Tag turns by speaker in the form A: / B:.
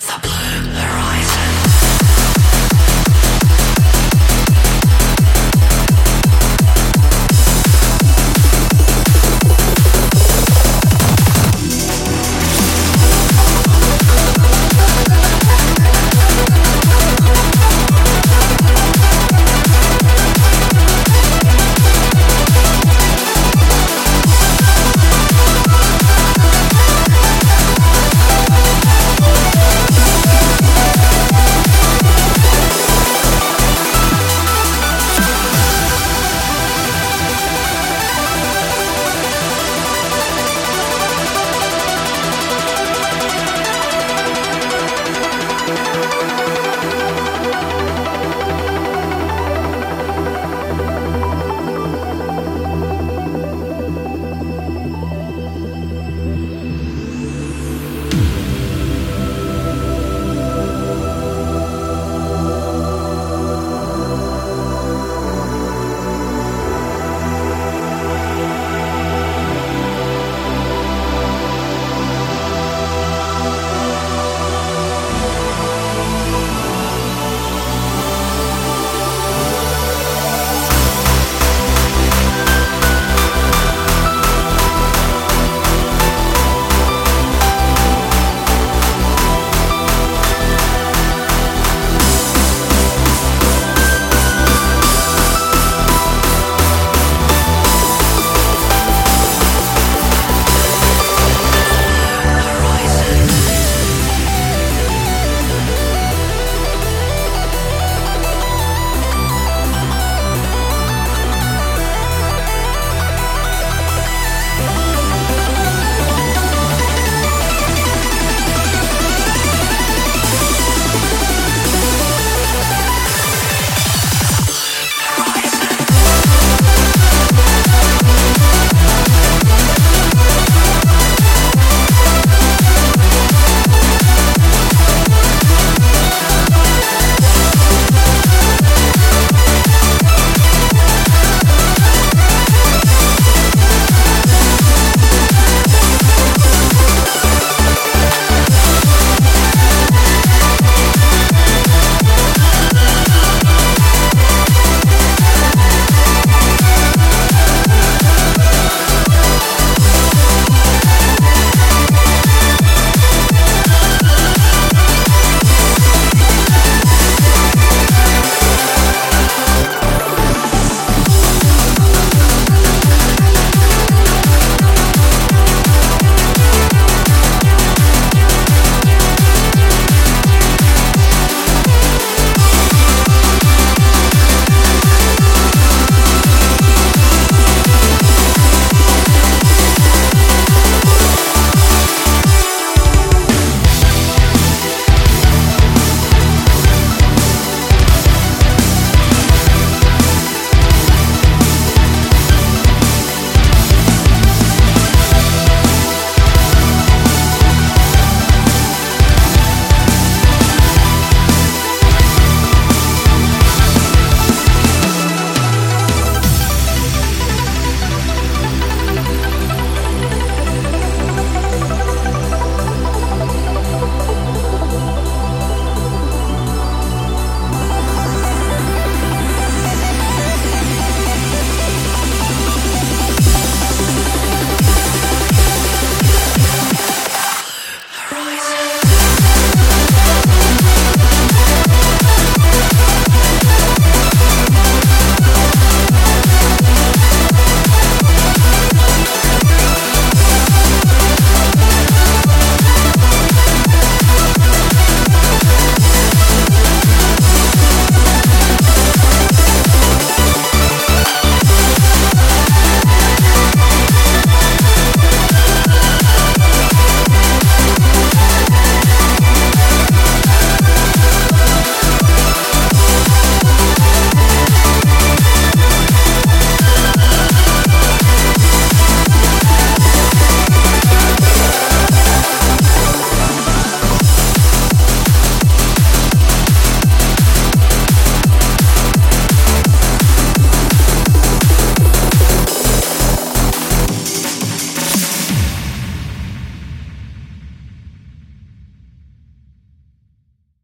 A: The Blue